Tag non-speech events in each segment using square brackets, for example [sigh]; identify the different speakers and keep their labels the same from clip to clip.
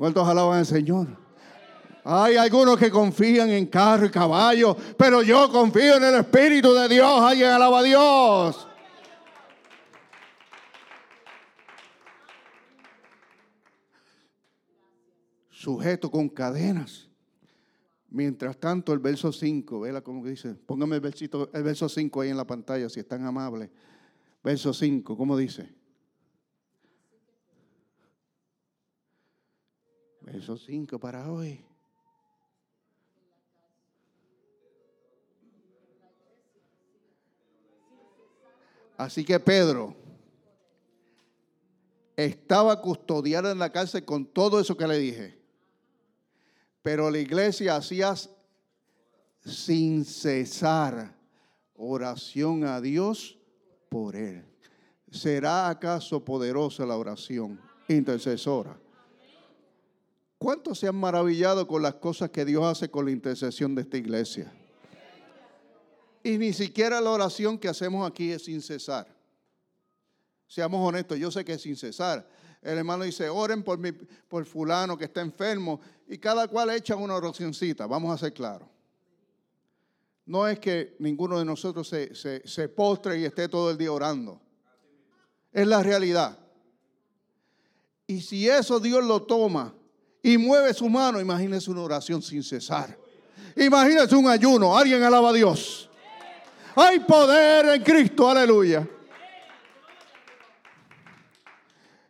Speaker 1: ¿Cuántos alaban al Señor? Hay algunos que confían en carro y caballo, pero yo confío en el Espíritu de Dios. Alguien alaba a Dios. Sujeto con cadenas. Mientras tanto, el verso 5, vela como dice, póngame el, versito, el verso 5 ahí en la pantalla, si es tan amable. Verso 5, ¿cómo dice? Verso 5 para hoy. Así que Pedro estaba custodiado en la cárcel con todo eso que le dije. Pero la iglesia hacía sin cesar oración a Dios por él. ¿Será acaso poderosa la oración intercesora? ¿Cuántos se han maravillado con las cosas que Dios hace con la intercesión de esta iglesia? Y ni siquiera la oración que hacemos aquí es sin cesar. Seamos honestos, yo sé que es sin cesar. El hermano dice, oren por, mi, por fulano que está enfermo. Y cada cual echa una oracióncita, vamos a ser claros. No es que ninguno de nosotros se, se postre y esté todo el día orando. Es la realidad. Y si eso Dios lo toma y mueve su mano, imagínese una oración sin cesar. Imagínese un ayuno. Alguien alaba a Dios. Hay poder en Cristo, aleluya.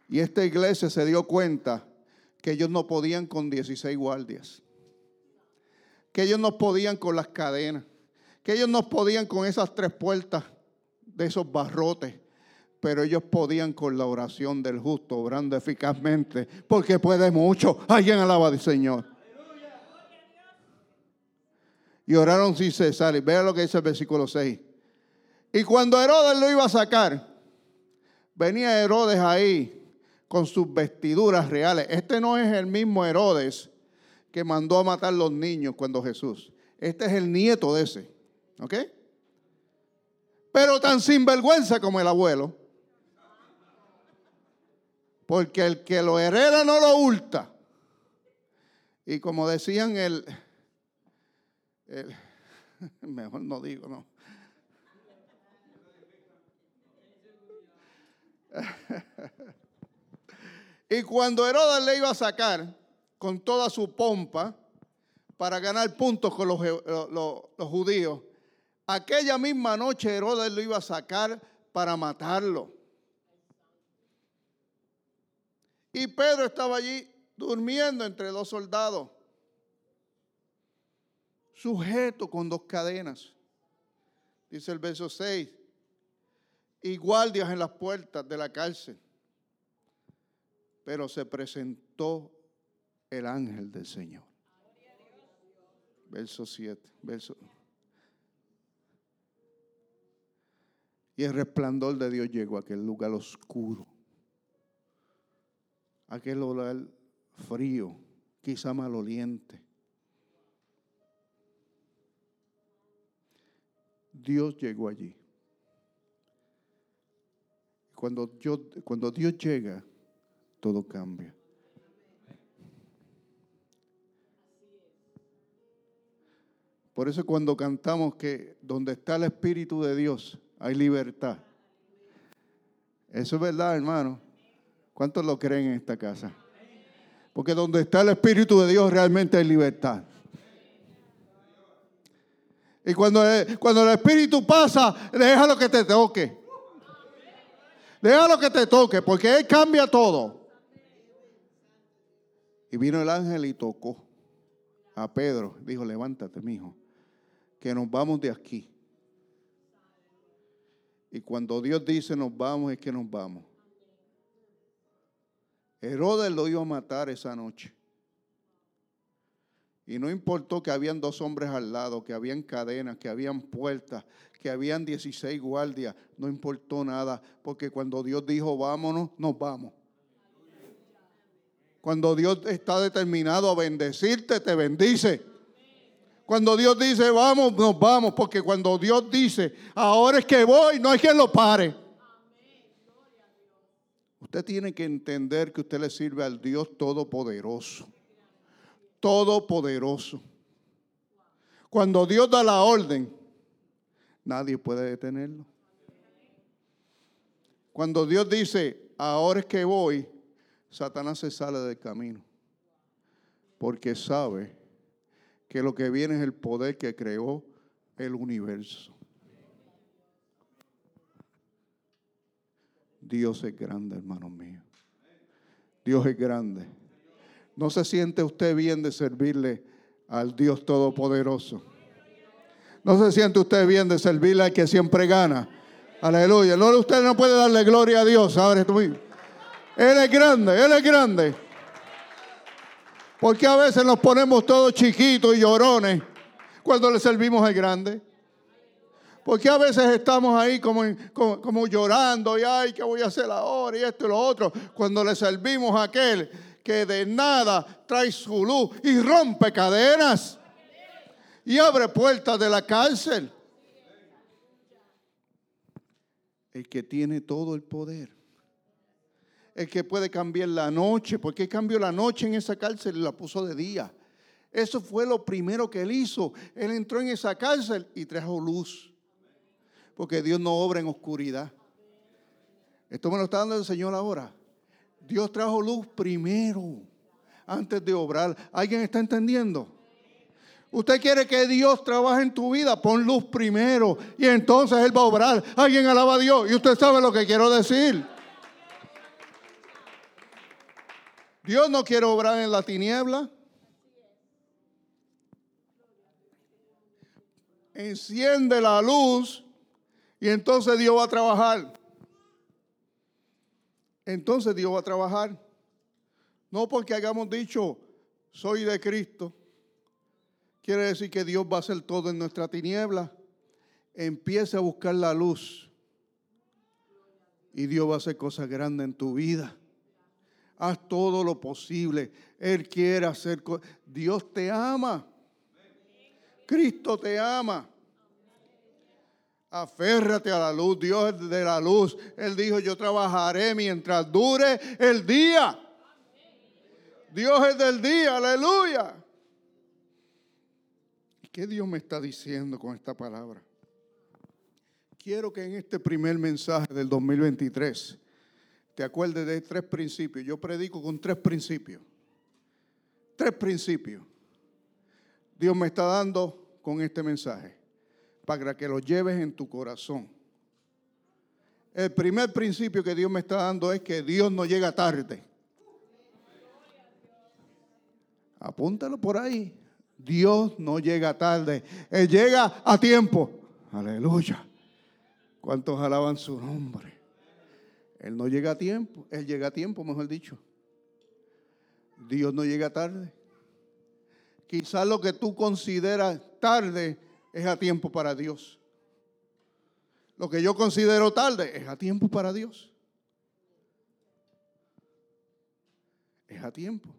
Speaker 1: Y esta iglesia se dio cuenta que ellos no podían con 16 guardias, que ellos no podían con las cadenas, que ellos no podían con esas tres puertas de esos barrotes, pero ellos podían con la oración del justo, obrando eficazmente, porque puede mucho. Alguien alaba al Señor. Y oraron sin cesar. Y vea lo que dice el versículo 6. Y cuando Herodes lo iba a sacar, venía Herodes ahí con sus vestiduras reales. Este no es el mismo Herodes que mandó a matar los niños cuando Jesús. Este es el nieto de ese. ¿Ok? Pero tan sinvergüenza como el abuelo. Porque el que lo hereda no lo hurta. Y como decían el, [laughs] mejor no digo, no. [laughs] y cuando Herodes le iba a sacar con toda su pompa para ganar puntos con los, los, judíos, aquella misma noche Herodes lo iba a sacar para matarlo. Y Pedro estaba allí durmiendo entre dos soldados sujeto con dos cadenas. Dice el verso 6. Y guardias en las puertas de la cárcel. Pero se presentó el ángel del Señor. Verso 7. Verso. Y el resplandor de Dios llegó a aquel lugar oscuro. Aquel lugar frío, quizá maloliente Dios llegó allí. Cuando, yo, cuando Dios llega, todo cambia. Por eso cuando cantamos que donde está el Espíritu de Dios hay libertad. Eso es verdad, hermano. ¿Cuántos lo creen en esta casa? Porque donde está el Espíritu de Dios realmente hay libertad. Y cuando, cuando el Espíritu pasa, déjalo que te toque. Déjalo que te toque, porque Él cambia todo. Y vino el ángel y tocó a Pedro. Dijo, levántate, mi hijo, que nos vamos de aquí. Y cuando Dios dice nos vamos, es que nos vamos. Herodes lo iba a matar esa noche. Y no importó que habían dos hombres al lado, que habían cadenas, que habían puertas, que habían 16 guardias. No importó nada, porque cuando Dios dijo vámonos, nos vamos. Cuando Dios está determinado a bendecirte, te bendice. Cuando Dios dice vamos, nos vamos, porque cuando Dios dice ahora es que voy, no hay quien lo pare. Usted tiene que entender que usted le sirve al Dios Todopoderoso. Todopoderoso. Cuando Dios da la orden, nadie puede detenerlo. Cuando Dios dice, ahora es que voy, Satanás se sale del camino. Porque sabe que lo que viene es el poder que creó el universo. Dios es grande, hermano mío. Dios es grande. ¿No se siente usted bien de servirle al Dios Todopoderoso? ¿No se siente usted bien de servirle al que siempre gana? Aleluya. No, usted no puede darle gloria a Dios. Ahora Él es grande, Él es grande. Porque a veces nos ponemos todos chiquitos y llorones cuando le servimos al grande. Porque a veces estamos ahí como, como, llorando y ay, ¿qué voy a hacer ahora? Y esto y lo otro. Cuando le servimos a aquel que de nada trae su luz y rompe cadenas y abre puertas de la cárcel. El que tiene todo el poder. El que puede cambiar la noche. porque cambió la noche en esa cárcel y la puso de día? Eso fue lo primero que él hizo. Él entró en esa cárcel y trajo luz. Porque Dios no obra en oscuridad. Esto me lo está dando el Señor ahora. Dios trajo luz primero, antes de obrar. ¿Alguien está entendiendo? Usted quiere que Dios trabaje en tu vida, pon luz primero y entonces Él va a obrar. Alguien alaba a Dios y usted sabe lo que quiero decir. Dios no quiere obrar en la tiniebla. Enciende la luz y entonces Dios va a trabajar. Entonces Dios va a trabajar. No porque hayamos dicho, soy de Cristo Quiere decir que Dios va a hacer todo en nuestra tiniebla. Empieza a buscar la luz. Y Dios va a hacer cosas grandes en tu vida. Haz todo lo posible. Él quiere hacer cosas. Dios te ama. Cristo te ama. Aférrate a la luz. Dios es de la luz. Él dijo, yo trabajaré mientras dure el día. Dios es del día. Aleluya. ¿Qué Dios me está diciendo con esta palabra? Quiero que en este primer mensaje del 2023 te acuerdes de tres principios. Yo predico con tres principios. Tres principios. Dios me está dando con este mensaje para que lo lleves en tu corazón. El primer principio que Dios me está dando es que Dios no llega tarde. Apúntalo por ahí. Dios no llega tarde, Él llega a tiempo. Aleluya. ¿Cuántos alaban su nombre? Él no llega a tiempo, Él llega a tiempo, mejor dicho. Dios no llega tarde. Quizás lo que tú consideras tarde es a tiempo para Dios. Lo que yo considero tarde es a tiempo para Dios. Es a tiempo.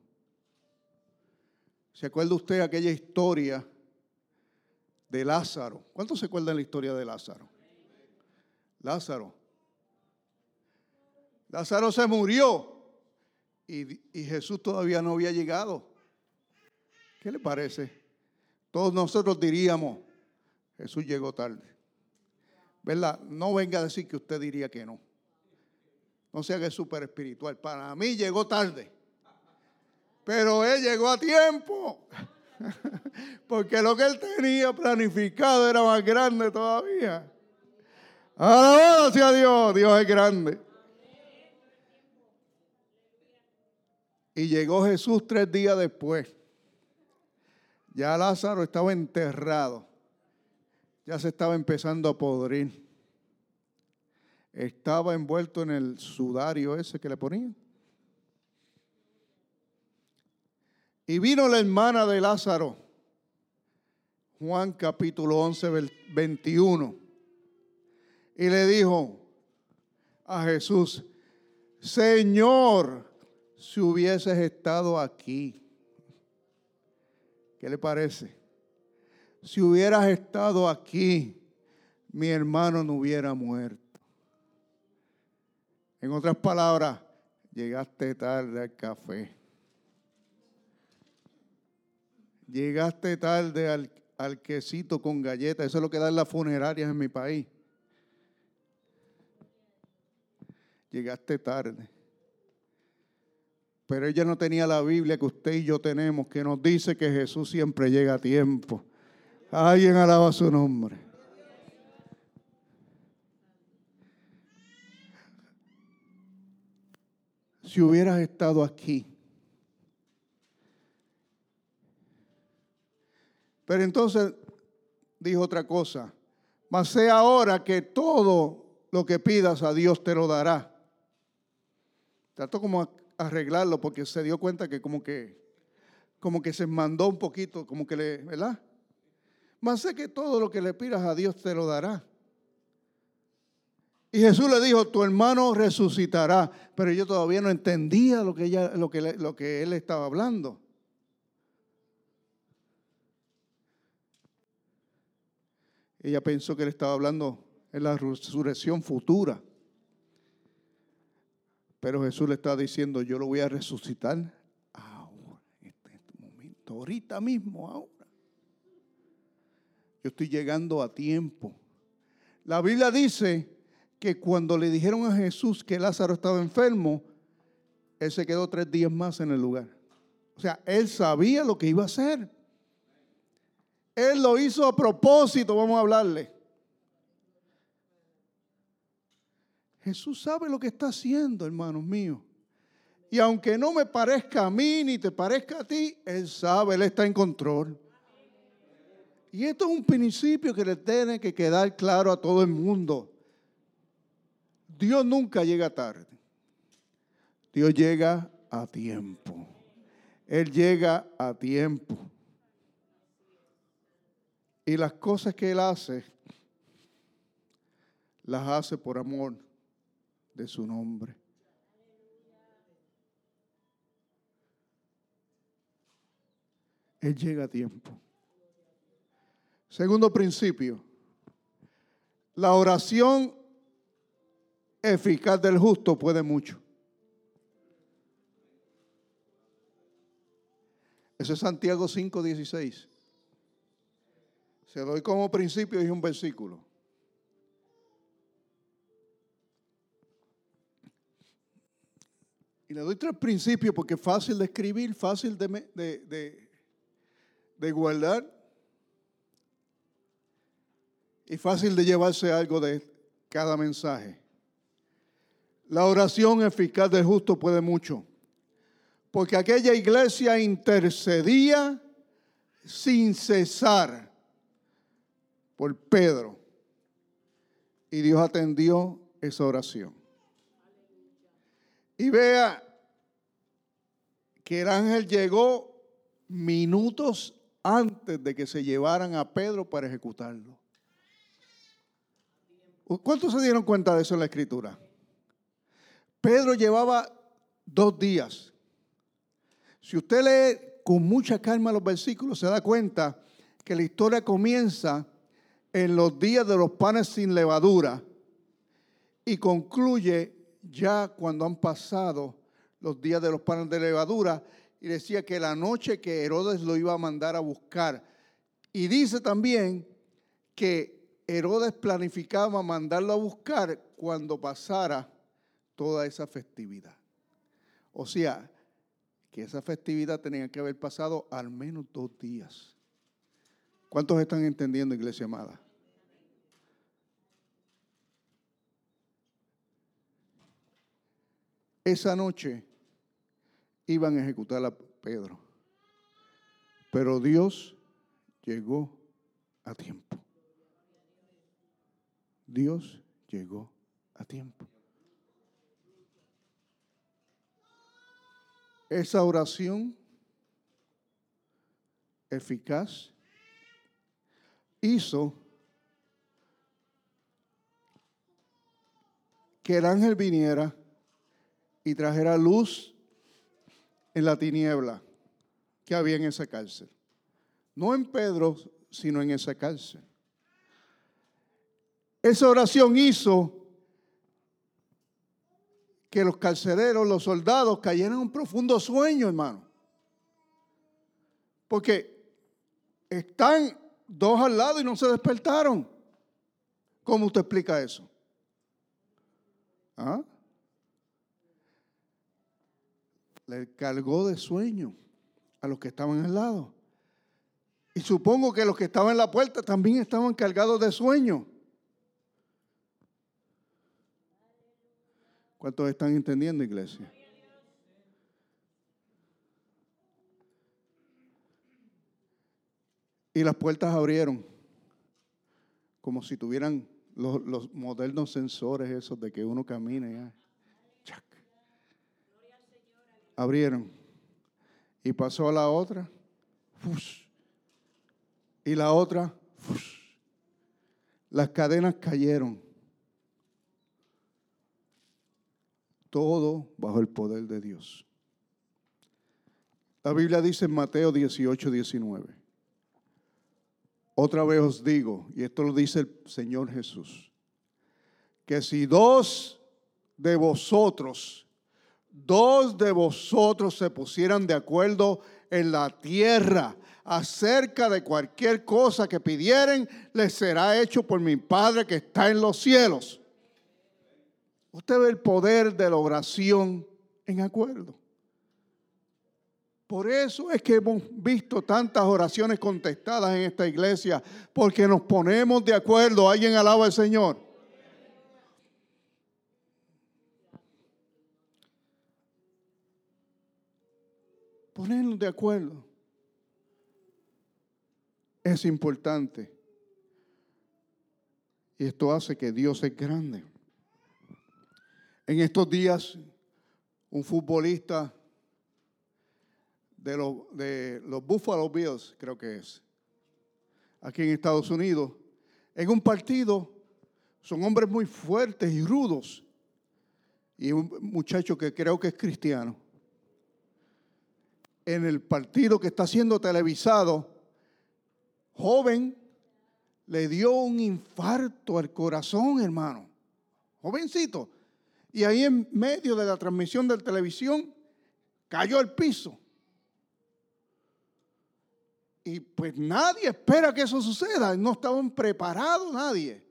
Speaker 1: ¿Se acuerda usted aquella historia de Lázaro? ¿Cuántos se acuerdan la historia de Lázaro? Lázaro. Lázaro se murió y, y Jesús todavía no había llegado. ¿Qué le parece? Todos nosotros diríamos, Jesús llegó tarde. ¿Verdad? No venga a decir que usted diría que no. No sea que es súper espiritual. Para mí llegó tarde. Pero él llegó a tiempo. [laughs] Porque lo que él tenía planificado era más grande todavía. Alabado sea Dios, Dios es grande. Y llegó Jesús tres días después. Ya Lázaro estaba enterrado. Ya se estaba empezando a podrir. Estaba envuelto en el sudario ese que le ponían. Y vino la hermana de Lázaro, Juan capítulo 11, 21, y le dijo a Jesús, Señor, si hubieses estado aquí, ¿qué le parece? Si hubieras estado aquí, mi hermano no hubiera muerto. En otras palabras, Llegaste tarde al café. Llegaste tarde al, al quesito con galletas. Eso es lo que dan las funerarias en mi país. Llegaste tarde. Pero ella no tenía la Biblia que usted y yo tenemos, que nos dice que Jesús siempre llega a tiempo. Alguien alaba su nombre. Si hubieras estado aquí, Pero entonces dijo otra cosa, mas sé ahora que todo lo que pidas a Dios te lo dará. Trató como arreglarlo porque se dio cuenta que como que como que se mandó un poquito, como que le, ¿verdad? Mas sé que todo lo que le pidas a Dios te lo dará. Y Jesús le dijo, tu hermano resucitará. Pero yo todavía no entendía lo que, ella, lo que, lo que él estaba hablando. Ella pensó que él estaba hablando en la resurrección futura. Pero Jesús le está diciendo, yo lo voy a resucitar ahora, en este momento, ahorita mismo, ahora. Yo estoy llegando a tiempo. La Biblia dice que cuando le dijeron a Jesús que Lázaro estaba enfermo, él se quedó tres días más en el lugar. O sea, él sabía lo que iba a hacer. Él lo hizo a propósito, vamos a hablarle. Jesús sabe lo que está haciendo, hermanos míos. Y aunque no me parezca a mí ni te parezca a ti, Él sabe, Él está en control. Y esto es un principio que le tiene que quedar claro a todo el mundo. Dios nunca llega tarde. Dios llega a tiempo. Él llega a tiempo. Y las cosas que Él hace, las hace por amor de su nombre. Él llega a tiempo. Segundo principio, la oración eficaz del justo puede mucho. Eso es Santiago 5:16. Se doy como principio y un versículo. Y le doy tres principios porque es fácil de escribir, fácil de, de, de, guardar y fácil de llevarse algo de cada mensaje. La oración eficaz del justo puede mucho, porque aquella iglesia intercedía sin cesar por Pedro. Y Dios atendió esa oración. Y vea que el ángel llegó minutos antes de que se llevaran a Pedro para ejecutarlo. ¿Cuántos se dieron cuenta de eso en la escritura? Pedro llevaba dos días. Si usted lee con mucha calma los versículos, se da cuenta que la historia comienza en los días de los panes sin levadura y concluye ya cuando han pasado los días de los panes de levadura y decía que la noche que Herodes lo iba a mandar a buscar. Y dice también que Herodes planificaba mandarlo a buscar cuando pasara toda esa festividad. O sea, que esa festividad tenía que haber pasado al menos dos días. ¿Cuántos están entendiendo, iglesia amada? Esa noche iban a ejecutar a Pedro, pero Dios llegó a tiempo. Dios llegó a tiempo. Esa oración eficaz hizo que el ángel viniera y trajera luz en la tiniebla que había en esa cárcel. No en Pedro, sino en esa cárcel. Esa oración hizo que los carceleros, los soldados, cayeron en un profundo sueño, hermano. Porque están dos al lado y no se despertaron. ¿Cómo usted explica eso? ¿Ah? Le cargó de sueño a los que estaban al lado. Y supongo que los que estaban en la puerta también estaban cargados de sueño. ¿Cuántos están entendiendo, iglesia? Y las puertas abrieron, como si tuvieran los, modernos sensores esos de que uno camina. Ya. Abrieron. Y pasó a la otra. Y la otra. Las cadenas cayeron. Todo bajo el poder de Dios. La Biblia dice en Mateo 18, 19. Otra vez os digo, y esto lo dice el Señor Jesús, que si dos de vosotros, dos de vosotros se pusieran de acuerdo en la tierra acerca de cualquier cosa que pidieren, les será hecho por mi Padre que está en los cielos. Usted ve el poder de la oración en acuerdo. Por eso es que hemos visto tantas oraciones contestadas en esta iglesia, porque nos ponemos de acuerdo. ¿Alguien alaba al Señor? Ponernos de acuerdo es importante. Y esto hace que Dios es grande. En estos días, un futbolista de los, de los Buffalo Bills, creo que es, aquí en Estados Unidos, en un partido, son hombres muy fuertes y rudos, y un muchacho que creo que es cristiano. En el partido que está siendo televisado, joven, le dio un infarto al corazón, hermano. Jovencito. Y ahí en medio de la transmisión de la televisión, cayó al piso. Y pues nadie espera que eso suceda. No estaban preparados nadie.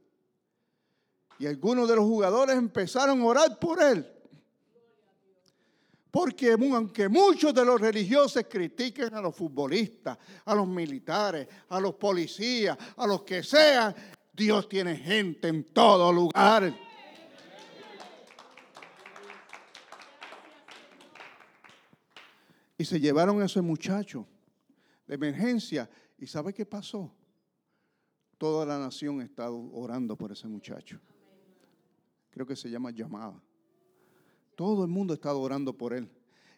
Speaker 1: Y algunos de los jugadores empezaron a orar por él. Porque aunque muchos de los religiosos critiquen a los futbolistas, a los militares, a los policías, a los que sean, Dios tiene gente en todo lugar. Y se llevaron a ese muchacho de emergencia. ¿Y sabe qué pasó? Toda la nación está orando por ese muchacho. Creo que se llama llamada. Todo el mundo está orando por él.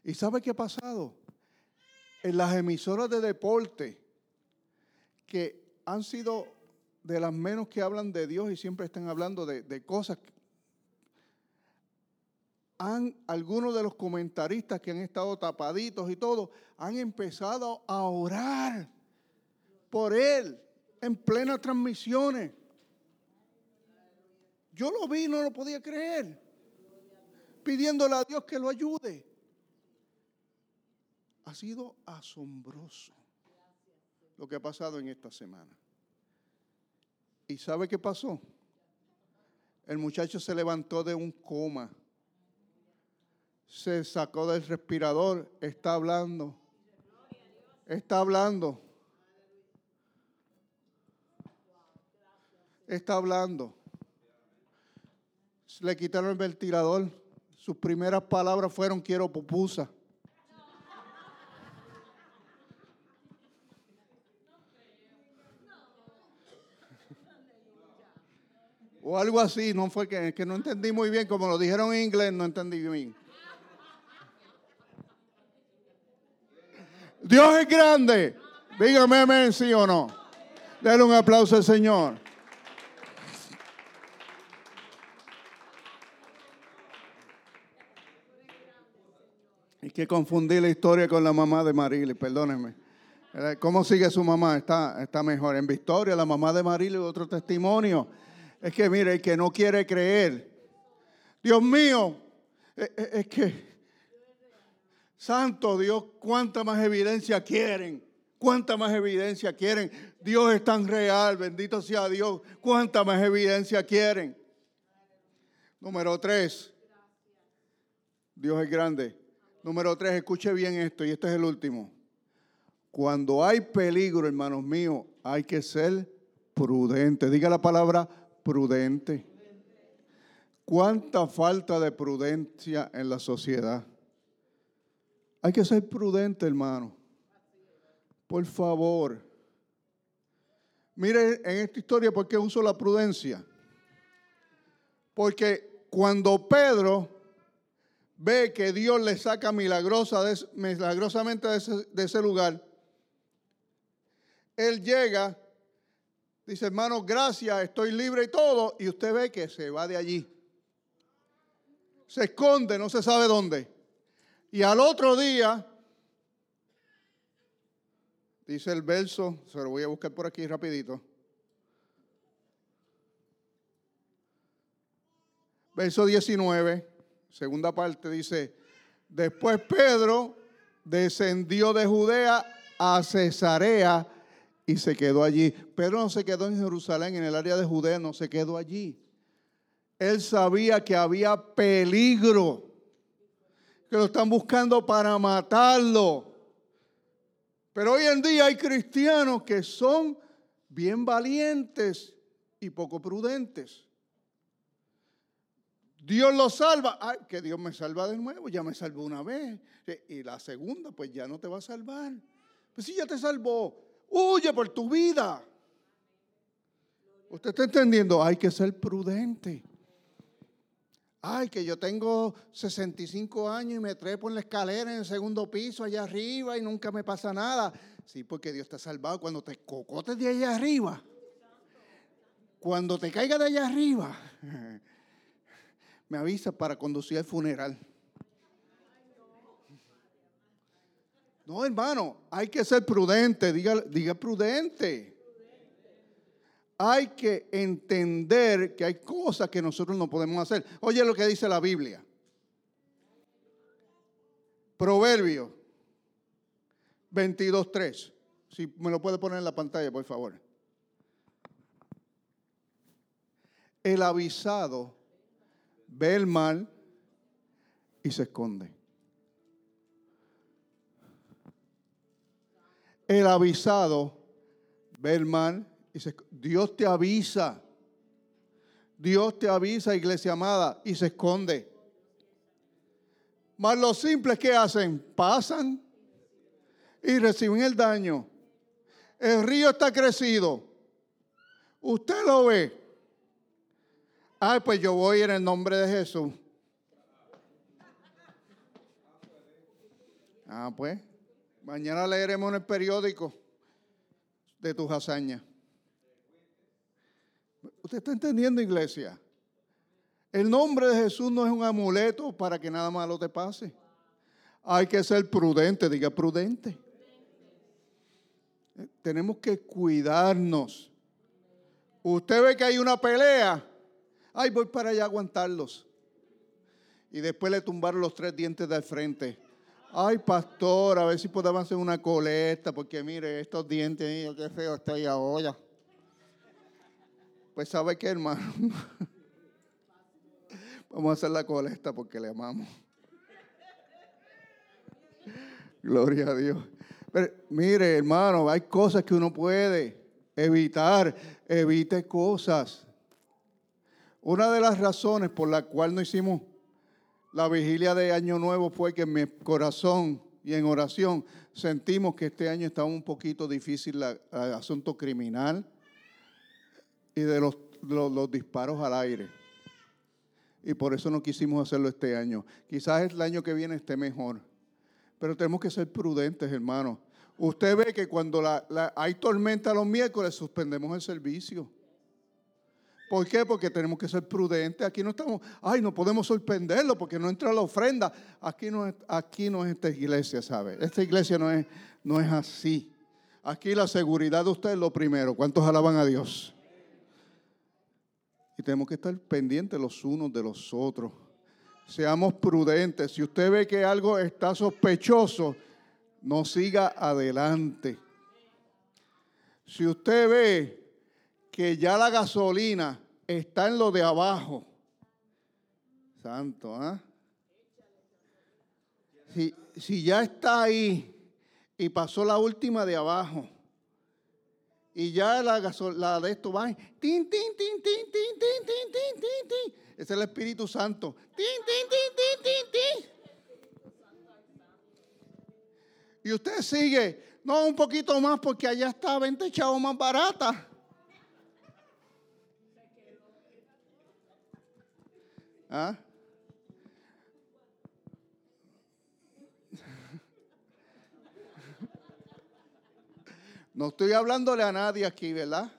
Speaker 1: ¿Y sabe qué ha pasado? En las emisoras de deporte, que han sido de las menos que hablan de Dios y siempre están hablando de, de cosas han, algunos de los comentaristas que han estado tapaditos y todo, han empezado a orar por él en plenas transmisiones. Yo lo vi, no lo podía creer, pidiéndole a Dios que lo ayude. Ha sido asombroso lo que ha pasado en esta semana. ¿Y sabe qué pasó? El muchacho se levantó de un coma se sacó del respirador, está hablando. Está hablando. Está hablando. Le quitaron el ventilador. Sus primeras palabras fueron quiero pupusa. O algo así, no fue que, que no entendí muy bien, como lo dijeron en inglés, no entendí bien. Dios es grande. Dígame amén, sí o no. Dale un aplauso al Señor. Hay que confundir la historia con la mamá de Marily, perdónenme. ¿Cómo sigue su mamá? Está, está mejor. En Victoria, la mamá de Marily, otro testimonio. Es que mire, el que no quiere creer. Dios mío, Eh, eh, Es que, Santo Dios, ¿cuánta más evidencia quieren? ¿Cuánta más evidencia quieren? Dios es tan real, bendito sea Dios. ¿Cuánta más evidencia quieren? Número tres. Dios es grande. Número tres, escuche bien esto, y este es el último. Cuando hay peligro, hermanos míos, hay que ser prudente. Diga la palabra prudente. ¿Cuánta falta de prudencia en la sociedad? Hay que ser prudente, hermano. Por favor. Mire en esta historia por qué uso la prudencia. Porque cuando Pedro ve que Dios le saca milagrosa milagrosamente de ese, de ese lugar, él llega, dice, hermano, gracias, estoy libre y todo, y usted ve que se va de allí. Se esconde, no se sabe dónde. Y al otro día, dice el verso, se lo voy a buscar por aquí rapidito. Verso 19, segunda parte, dice, después Pedro descendió de Judea a Cesarea y se quedó allí. Pedro no se quedó en Jerusalén, en el área de Judea, no se quedó allí. Él sabía que había peligro, que lo están buscando para matarlo. Pero hoy en día hay cristianos que son bien valientes y poco prudentes. Dios los salva. Ay, que Dios me salva de nuevo. Ya me salvó una vez. Y la segunda, pues ya no te va a salvar. Pues si ya te salvó, huye por tu vida. Usted está entendiendo, hay que ser prudente. Ay, que yo tengo 65 años y me trepo en la escalera en el segundo piso allá arriba y nunca me pasa nada. Sí, porque Dios te ha salvado cuando te cocotes de allá arriba. Cuando te caiga de allá arriba, [laughs] me avisa para conducir el funeral. No, hermano, hay que ser prudente, diga, diga prudente. Hay que entender que hay cosas que nosotros no podemos hacer. Oye lo que dice la Biblia. Proverbio 22.3. Si me lo puede poner en la pantalla, por favor. El avisado ve el mal y se esconde. El avisado ve el mal Dios te avisa. Dios te avisa, iglesia amada, y se esconde. Mas los simples que hacen, pasan y reciben el daño. El río está crecido. Usted lo ve. Ay, pues yo voy en el nombre de Jesús. Ah, pues. Mañana leeremos en el periódico de tus hazañas. ¿Usted está entendiendo, iglesia? El nombre de Jesús no es un amuleto para que nada malo te pase. Hay que ser prudente, diga prudente. Eh, Tenemos que cuidarnos. Usted ve que hay una pelea. Ay, voy para allá a aguantarlos. Y después le tumbaron los tres dientes del frente. Ay, pastor, a ver si podemos hacer una colecta, porque mire, estos dientes, qué feo estoy ahora. Pues sabe qué, hermano. [laughs] Vamos a hacer la colecta porque le amamos. Gloria a Dios. Pero, mire, hermano, hay cosas que uno puede evitar. Evite cosas. Una de las razones por la cual no hicimos la vigilia de Año Nuevo fue que en mi corazón y en oración sentimos que este año estaba un poquito difícil el asunto criminal y de los, disparos al aire. Y por eso no quisimos hacerlo este año. Quizás el año que viene esté mejor. Pero tenemos que ser prudentes, hermano. Usted ve que cuando hay tormenta los miércoles, suspendemos el servicio. ¿Por qué? Porque tenemos que ser prudentes. Aquí no estamos, ay, no podemos sorprenderlo porque no entra la ofrenda. Aquí no es, aquí no es esta iglesia, ¿sabe? Esta iglesia no es, no es así. Aquí la seguridad de usted es lo primero. ¿Cuántos alaban a Dios? Y tenemos que estar pendientes los unos de los otros. Seamos prudentes. Si usted ve que algo está sospechoso, no siga adelante. Si usted ve que ya la gasolina está en lo de abajo, santo, ¿ah? Si, si ya está ahí y pasó la última de abajo, y ya la, la de esto va, tin, tin, tin, tin, tin, tin, tin, tin, tin, tin. Es el Espíritu Santo. Tin, tin, tin, tin, tin, tin. Y usted sigue, no, un poquito más porque allá está 20 chavos más barata. ¿Ah? No estoy hablándole a nadie aquí, ¿verdad?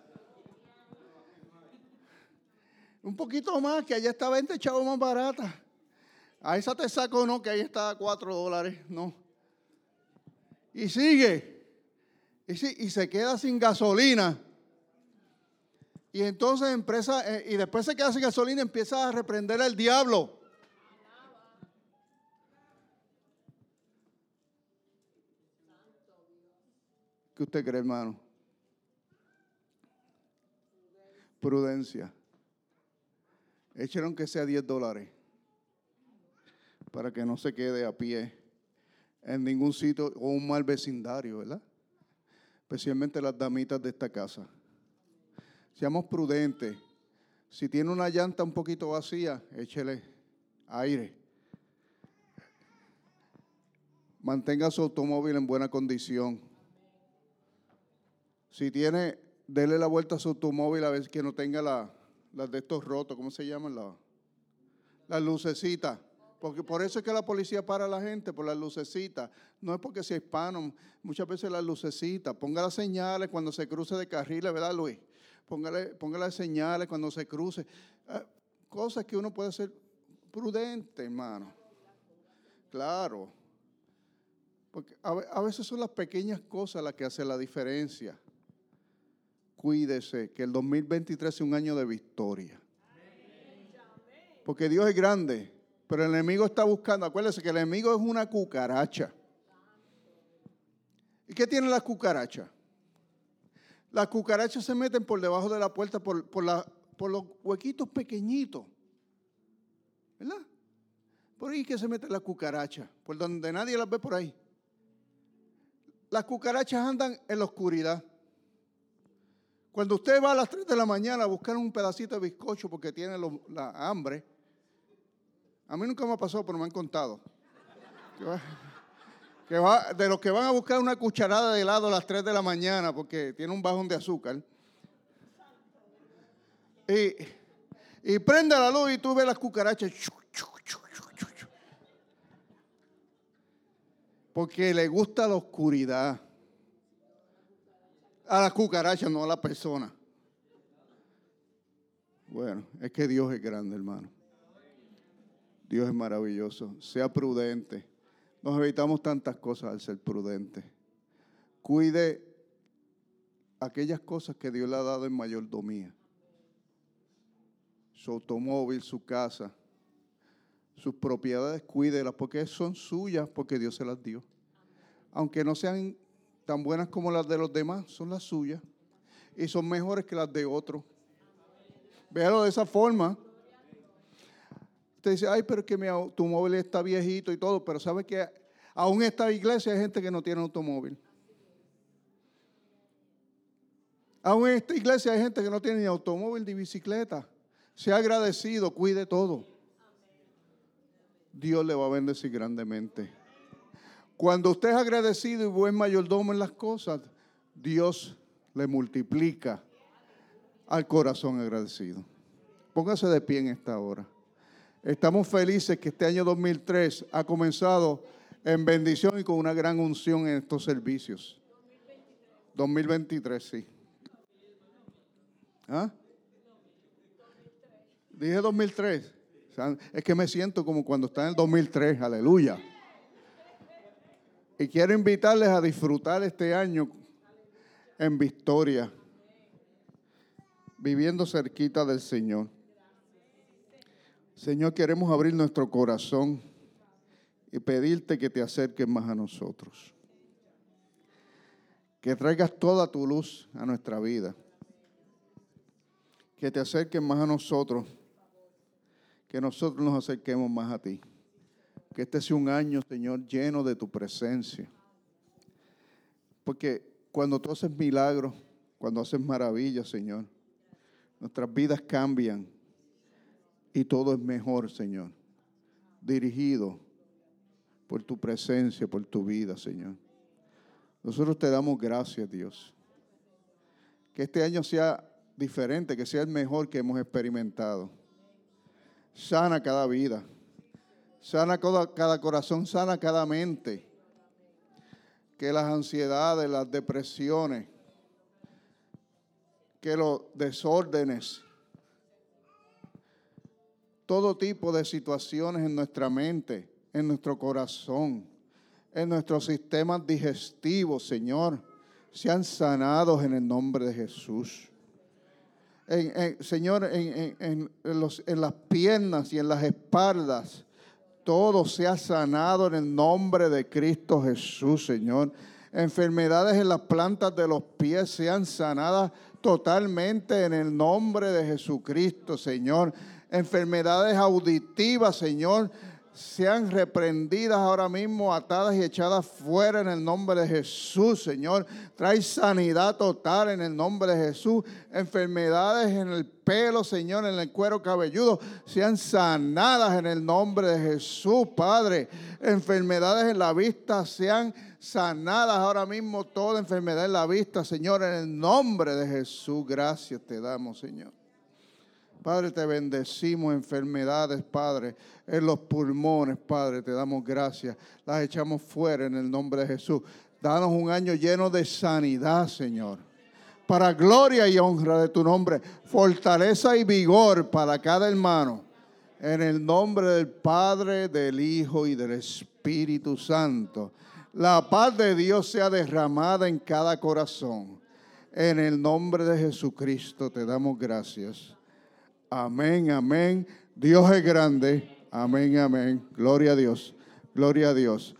Speaker 1: Un poquito más, que allá está 20 chavos más barata. A esa te saco no, que ahí está a 4 dólares, no. Y sigue. Y, se queda sin gasolina. Y entonces empresa, eh, y después se queda sin gasolina, empieza a reprender al diablo. ¿Qué usted cree, hermano? Prudencia. Echaron que sea 10 dólares para que no se quede a pie en ningún sitio o un mal vecindario, ¿verdad? Especialmente las damitas de esta casa. Seamos prudentes. Si tiene una llanta un poquito vacía, échele aire. Mantenga su automóvil en buena condición. Si tiene, dele la vuelta a su automóvil a ver que no tenga las de estos rotos, ¿cómo se llaman? Las la lucecitas. Porque por eso es que la policía para a la gente, por las lucecitas. No es porque sea hispano, muchas veces las lucecitas. Ponga las señales cuando se cruce de carriles, ¿verdad, Luis? Póngale, las señales cuando se cruce. Ah, cosas que uno puede ser prudente, hermano. Claro. Porque a veces son las pequeñas cosas las que hacen la diferencia cuídese, que el 2023 sea un año de victoria. Porque Dios es grande, pero el enemigo está buscando, acuérdese que el enemigo es una cucaracha. ¿Y qué tiene la cucaracha? Las cucarachas se meten por debajo de la puerta, por, por, por los huequitos pequeñitos. ¿Verdad? Por ahí que se mete la cucaracha, por donde nadie las ve por ahí. Las cucarachas andan en la oscuridad. Cuando usted va a las 3 de la mañana a buscar un pedacito de bizcocho porque tiene la hambre, a mí nunca me ha pasado, pero me han contado. Que de los que van a buscar una cucharada de helado a las 3 de la mañana porque tiene un bajón de azúcar. Y, prende la luz y tú ves las cucarachas. Porque le gusta la oscuridad a la cucaracha, no a la persona. Bueno, es que Dios es grande, hermano. Dios es maravilloso. Sea prudente. Nos evitamos tantas cosas al ser prudente. Cuide aquellas cosas que Dios le ha dado en mayordomía. Su automóvil, su casa, sus propiedades, cuídelas porque son suyas, porque Dios se las dio. Aunque no sean tan buenas como las de los demás, son las suyas. Y son mejores que las de otros. Véalo de esa forma. Usted dice, ay, pero es que mi automóvil está viejito y todo, pero sabe que aún en esta iglesia hay gente que no tiene automóvil. Aún en esta iglesia hay gente que no tiene ni automóvil ni bicicleta. Sea agradecido, cuide todo. Dios le va a bendecir grandemente. Cuando usted es agradecido y buen mayordomo en las cosas, Dios le multiplica al corazón agradecido. Póngase de pie en esta hora. Estamos felices que este año 2003 ha comenzado en bendición y con una gran unción en estos servicios. 2023, sí. ¿Ah? Dije 2003. Es que me siento como cuando está en el 2003. Aleluya. Y quiero invitarles a disfrutar este año en victoria, viviendo cerquita del Señor. Señor, queremos abrir nuestro corazón y pedirte que te acerques más a nosotros. Que traigas toda tu luz a nuestra vida. Que te acerques más a nosotros. Que nosotros nos acerquemos más a ti. Que este sea un año, Señor, lleno de tu presencia. Porque cuando tú haces milagros, cuando haces maravillas, Señor, nuestras vidas cambian y todo es mejor, Señor. Dirigido por tu presencia, por tu vida, Señor. Nosotros te damos gracias, Dios. Que este año sea diferente, que sea el mejor que hemos experimentado. Sana cada vida. Sana cada, corazón, sana cada mente. Que las ansiedades, las depresiones, que los desórdenes, todo tipo de situaciones en nuestra mente, en nuestro corazón, en nuestros sistemas digestivos, Señor, sean sanados en el nombre de Jesús. Señor, en, en las piernas y en las espaldas, todo sea sanado en el nombre de Cristo Jesús, Señor. Enfermedades en las plantas de los pies sean sanadas totalmente en el nombre de Jesucristo, Señor enfermedades auditivas, Señor, sean reprendidas ahora mismo, atadas y echadas fuera en el nombre de Jesús, Señor. Trae sanidad total en el nombre de Jesús. Enfermedades en el pelo, Señor, en el cuero cabelludo, sean sanadas en el nombre de Jesús, Padre. Enfermedades en la vista, sean sanadas ahora mismo. Toda enfermedad en la vista, Señor, en el nombre de Jesús. Gracias te damos, Señor. Padre, te bendecimos enfermedades, Padre, en los pulmones, Padre, te damos gracias. Las echamos fuera en el nombre de Jesús. Danos un año lleno de sanidad, Señor. Para gloria y honra de tu nombre. Fortaleza y vigor para cada hermano. En el nombre del Padre, del Hijo y del Espíritu Santo. La paz de Dios sea derramada en cada corazón. En el nombre de Jesucristo te damos gracias. Amén, amén. Dios es grande. Amén, amén. Gloria a Dios. Gloria a Dios.